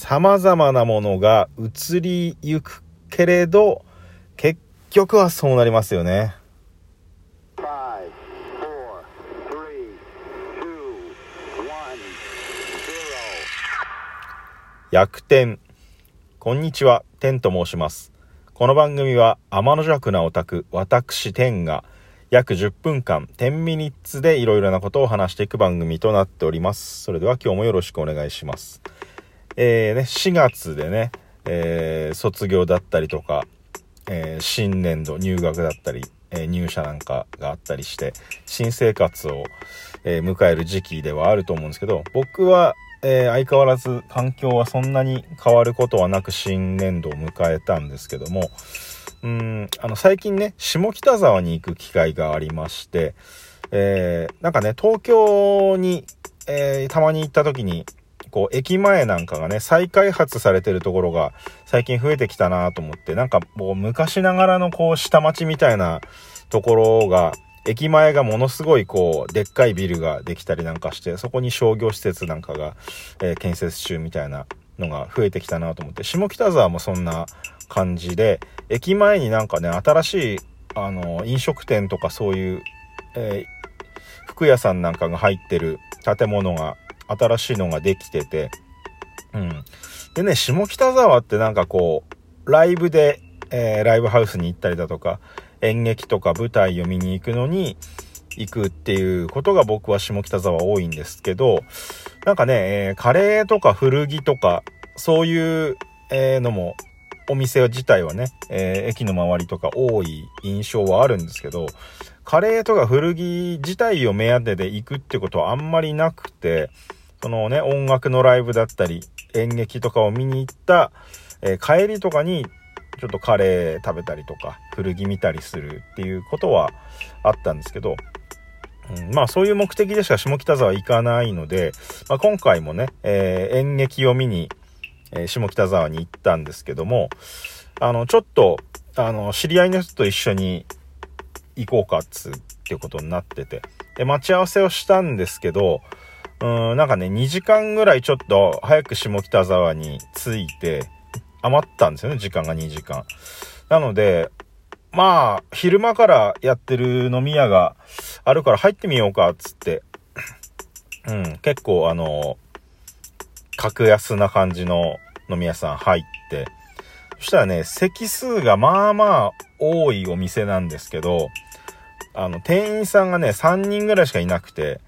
様々なものが移りゆくけれど、結局はそうなりますよね。Five, four, three, two, one, zero. 逆転。こんにちは、天と申します。この番組は天の弱なオタク、私天が約10分間、10ミニッツでいろいろなことを話していく番組となっております。それでは今日もよろしくお願いします。えー、ね、4月でね、えー卒業だったりとか、えー新年度入学だったり、えー入社なんかがあったりして、新生活を、えー迎える時期ではあると思うんですけど、僕は、えー相変わらず環境はそんなに変わることはなく新年度を迎えたんですけども、うん、あの、最近ね、下北沢に行く機会がありまして、えーなんかね、東京に、えーたまに行った時に、こう、駅前なんかがね、再開発されてるところが最近増えてきたなと思って、なんかもう昔ながらのこう、下町みたいなところが、駅前がものすごいこう、でっかいビルができたりなんかして、そこに商業施設なんかが、えー建設中みたいなのが増えてきたなと思って、下北沢もそんな感じで、駅前になんかね、新しい、あの、飲食店とかそういう、えー服屋さんなんかが入ってる建物が、新しいのができてて、うん。でね、下北沢ってなんかこう、ライブで、えーライブハウスに行ったりだとか、演劇とか舞台を見に行くのに行くっていうことが僕は下北沢多いんですけど、なんかね、えーカレーとか古着とか、そういう、えーのも、お店自体はね、えー駅の周りとか多い印象はあるんですけど、カレーとか古着自体を目当てで行くってことはあんまりなくて、そのね、音楽のライブだったり、演劇とかを見に行った、えー帰りとかに、ちょっとカレー食べたりとか、古着見たりするっていうことはあったんですけど、うん、まあそういう目的でしか下北沢行かないので、まあ、今回もね、えー演劇を見に、えー下北沢に行ったんですけども、あの、ちょっと、あの、知り合いの人と一緒に行こうかっつってことになってて、で、待ち合わせをしたんですけど、うん、なんかね、2時間ぐらいちょっと早く下北沢に着いて、余ったんですよね、時間が2時間。なので、まあ、昼間からやってる飲み屋があるから入ってみようか、つって。うん、結構あの、格安な感じの飲み屋さん入って、そしたらね、席数がまあまあ多いお店なんですけど、あの、店員さんがね、3人ぐらいしかいなくて、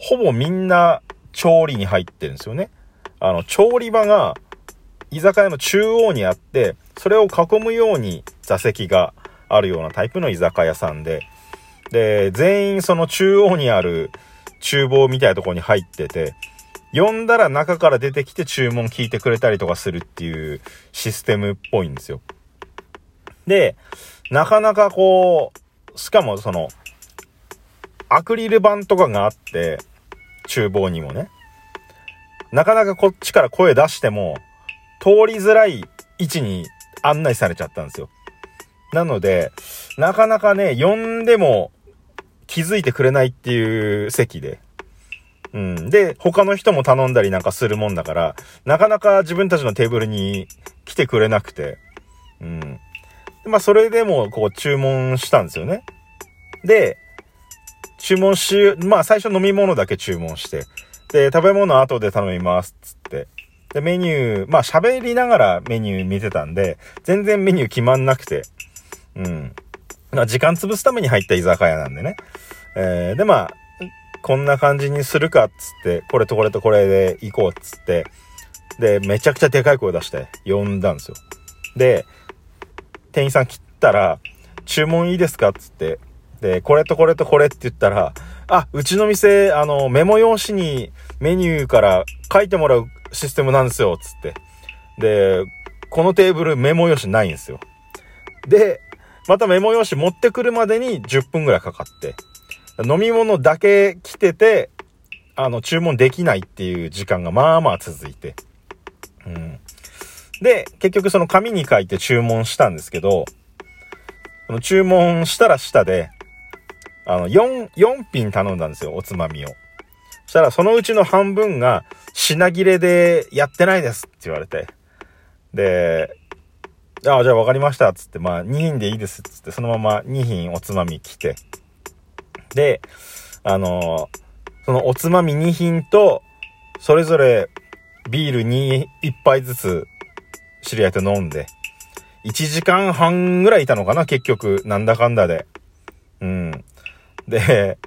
ほぼみんな調理に入ってるんですよね。あの、調理場が居酒屋の中央にあって、それを囲むように座席があるようなタイプの居酒屋さんで、で、全員その中央にある厨房みたいなとこに入ってて、呼んだら中から出てきて注文聞いてくれたりとかするっていうシステムっぽいんですよ。で、なかなかこう、しかもその、アクリル板とかがあって、厨房にもね。なかなかこっちから声出しても、通りづらい位置に案内されちゃったんですよ。なので、なかなかね、呼んでも気づいてくれないっていう席で。うん。で、他の人も頼んだりなんかするもんだから、なかなか自分たちのテーブルに来てくれなくて。うん。まあ、それでも、こう、注文したんですよね。で、注文し、まあ、最初飲み物だけ注文して、で、食べ物後で頼みます、つって。で、メニュー、まあ、喋りながらメニュー見てたんで、全然メニュー決まんなくて。うん。まあ、時間潰すために入った居酒屋なんでね。えー、で、まあ、こんな感じにするかつって、これとこれとこれで行こうっつって、で、めちゃくちゃでかい声出して呼んだんですよ。で、店員さん切ったら、注文いいですかつって、で、これとこれとこれって言ったら、あ、うちの店、あの、メモ用紙にメニューから書いてもらうシステムなんですよ、つって。で、このテーブルメモ用紙ないんですよ。で、またメモ用紙持ってくるまでに10分ぐらいかかって、飲み物だけ来てて、あの、注文できないっていう時間がまあまあ続いて。うん。で、結局その紙に書いて注文したんですけど、その注文したら下で、あの、4、4品頼んだんですよ、おつまみを。そしたらそのうちの半分が品切れでやってないですって言われて。で、ああ、じゃあ分かりましたつって、まあ2品でいいですつって、そのまま2品おつまみ来て。で、あのそのおつまみ2品と、それぞれビールに1杯ずつ知り合いと飲んで、1時間半ぐらいいたのかな、結局、なんだかんだで。うん。で、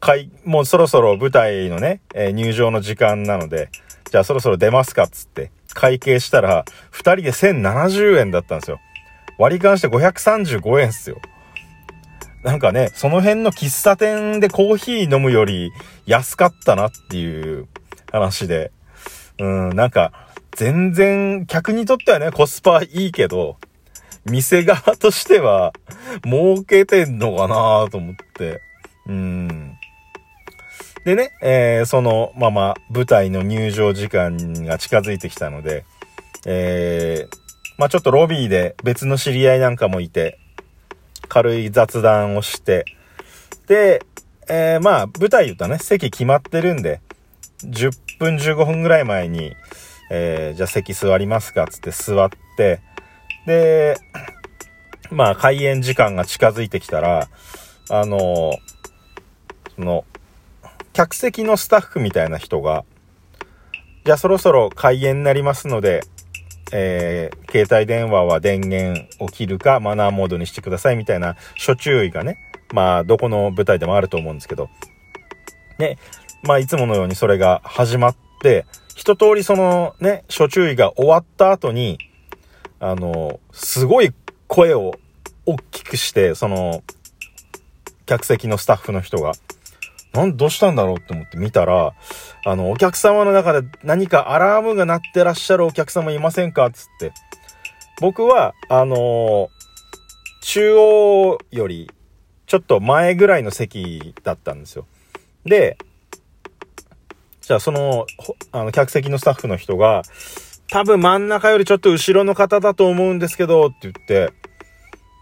かい、もうそろそろ舞台のね、えー入場の時間なので、じゃあそろそろ出ますかっつって、会計したら、2人で1070円だったんですよ。割り勘して535円っすよ。なんかね、その辺の喫茶店でコーヒー飲むより安かったなっていう話で、うん、なんか、全然、客にとってはね、コスパいいけど、店側としては、儲けてんのかなと思って。うん。でね、えーそのまま舞台の入場時間が近づいてきたので、えーまあちょっとロビーで別の知り合いなんかもいて、軽い雑談をして、で、えーまあ舞台言うとね、席決まってるんで、10分15分ぐらい前に、えーじゃあ席座りますかつって座って、で、まあ開演時間が近づいてきたら、あのーの、客席のスタッフみたいな人が、じゃあそろそろ開演になりますので、えー携帯電話は電源を切るかマナーモードにしてくださいみたいな諸注意がね、まあどこの舞台でもあると思うんですけど、ね、まあいつものようにそれが始まって、一通りそのね、諸注意が終わった後に、あの、すごい声を大きくして、その、客席のスタッフの人が、なん、どうしたんだろうって思って見たら、あの、お客様の中で何かアラームが鳴ってらっしゃるお客様いませんか？つって。僕は、あのー中央よりちょっと前ぐらいの席だったんですよ。で、じゃあその、あの、客席のスタッフの人が、多分真ん中よりちょっと後ろの方だと思うんですけど、って言って、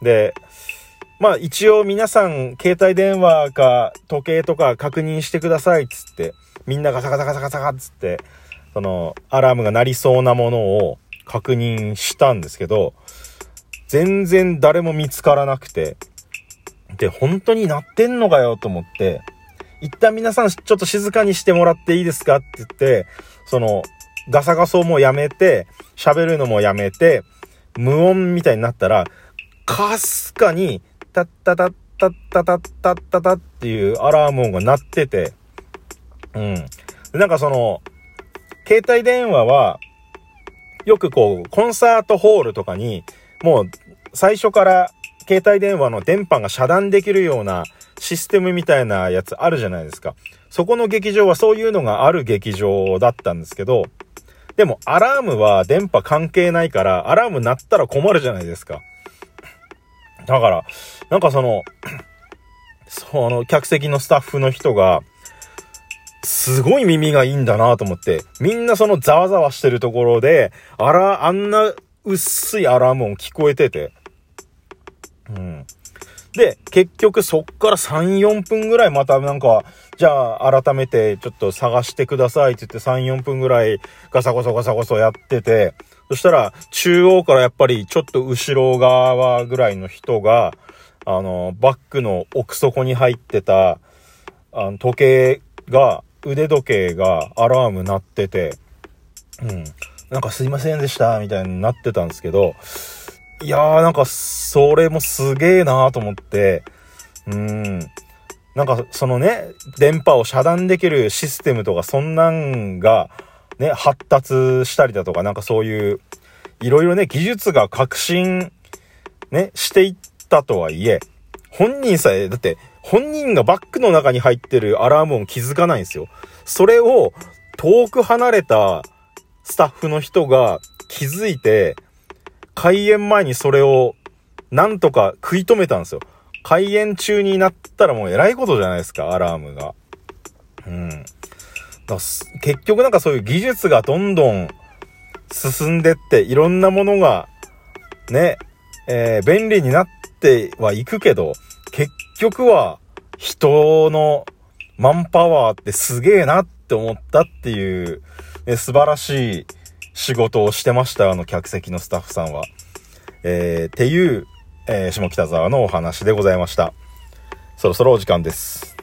で、まあ一応皆さん携帯電話か時計とか確認してくださいっつって、みんながサカサカサカサカっつって、そのアラームが鳴りそうなものを確認したんですけど、全然誰も見つからなくて、で、本当に鳴ってんのかよと思って、一旦皆さんちょっと静かにしてもらっていいですかって言って、その、ガサガサもやめて、喋るのもやめて、無音みたいになったら、かすかに、タッタタッタッタタッタッタタっていうアラーム音が鳴ってて、うん。なんかその、携帯電話は、よくこう、コンサートホールとかに、もう、最初から携帯電話の電波が遮断できるようなシステムみたいなやつあるじゃないですか。そこの劇場はそういうのがある劇場だったんですけど、でもアラームは電波関係ないから、アラーム鳴ったら困るじゃないですか。だから、なんかその、その客席のスタッフの人が、すごい耳がいいんだなと思って、みんなそのざわざわしてるところで、あら、あんな薄いアラーム音聞こえてて、うん。で、結局そっから3、4分ぐらいまたなんか、じゃあ改めてちょっと探してくださいって言って3、4分ぐらいガサゴソガサゴソやってて、そしたら中央からやっぱりちょっと後ろ側ぐらいの人が、あの、バッグの奥底に入ってた、あの、時計が、腕時計がアラーム鳴ってて、うん。なんかすいませんでした、みたいになってたんですけど、いやーなんかそれもすげえなーと思って、うん。なんかそのね、電波を遮断できるシステムとかそんなんがね、発達したりだとか、なんかそういう、いろいろね、技術が革新ね、していったとはいえ、本人さえ、だって、本人がバッグの中に入ってるアラーム音気づかないんですよ。それを遠く離れたスタッフの人が気づいて、開演前にそれをなんとか食い止めたんですよ。開演中になったらもう偉いことじゃないですか、アラームが。うん。結局なんかそういう技術がどんどん進んでって、いろんなものがね、えー便利になってはいくけど、結局は人のマンパワーってすげえなっって思ったっていう、ね、素晴らしい仕事をしてました、あの客席のスタッフさんは。えー、っていう、えー下北沢のお話でございました。そろそろお時間です。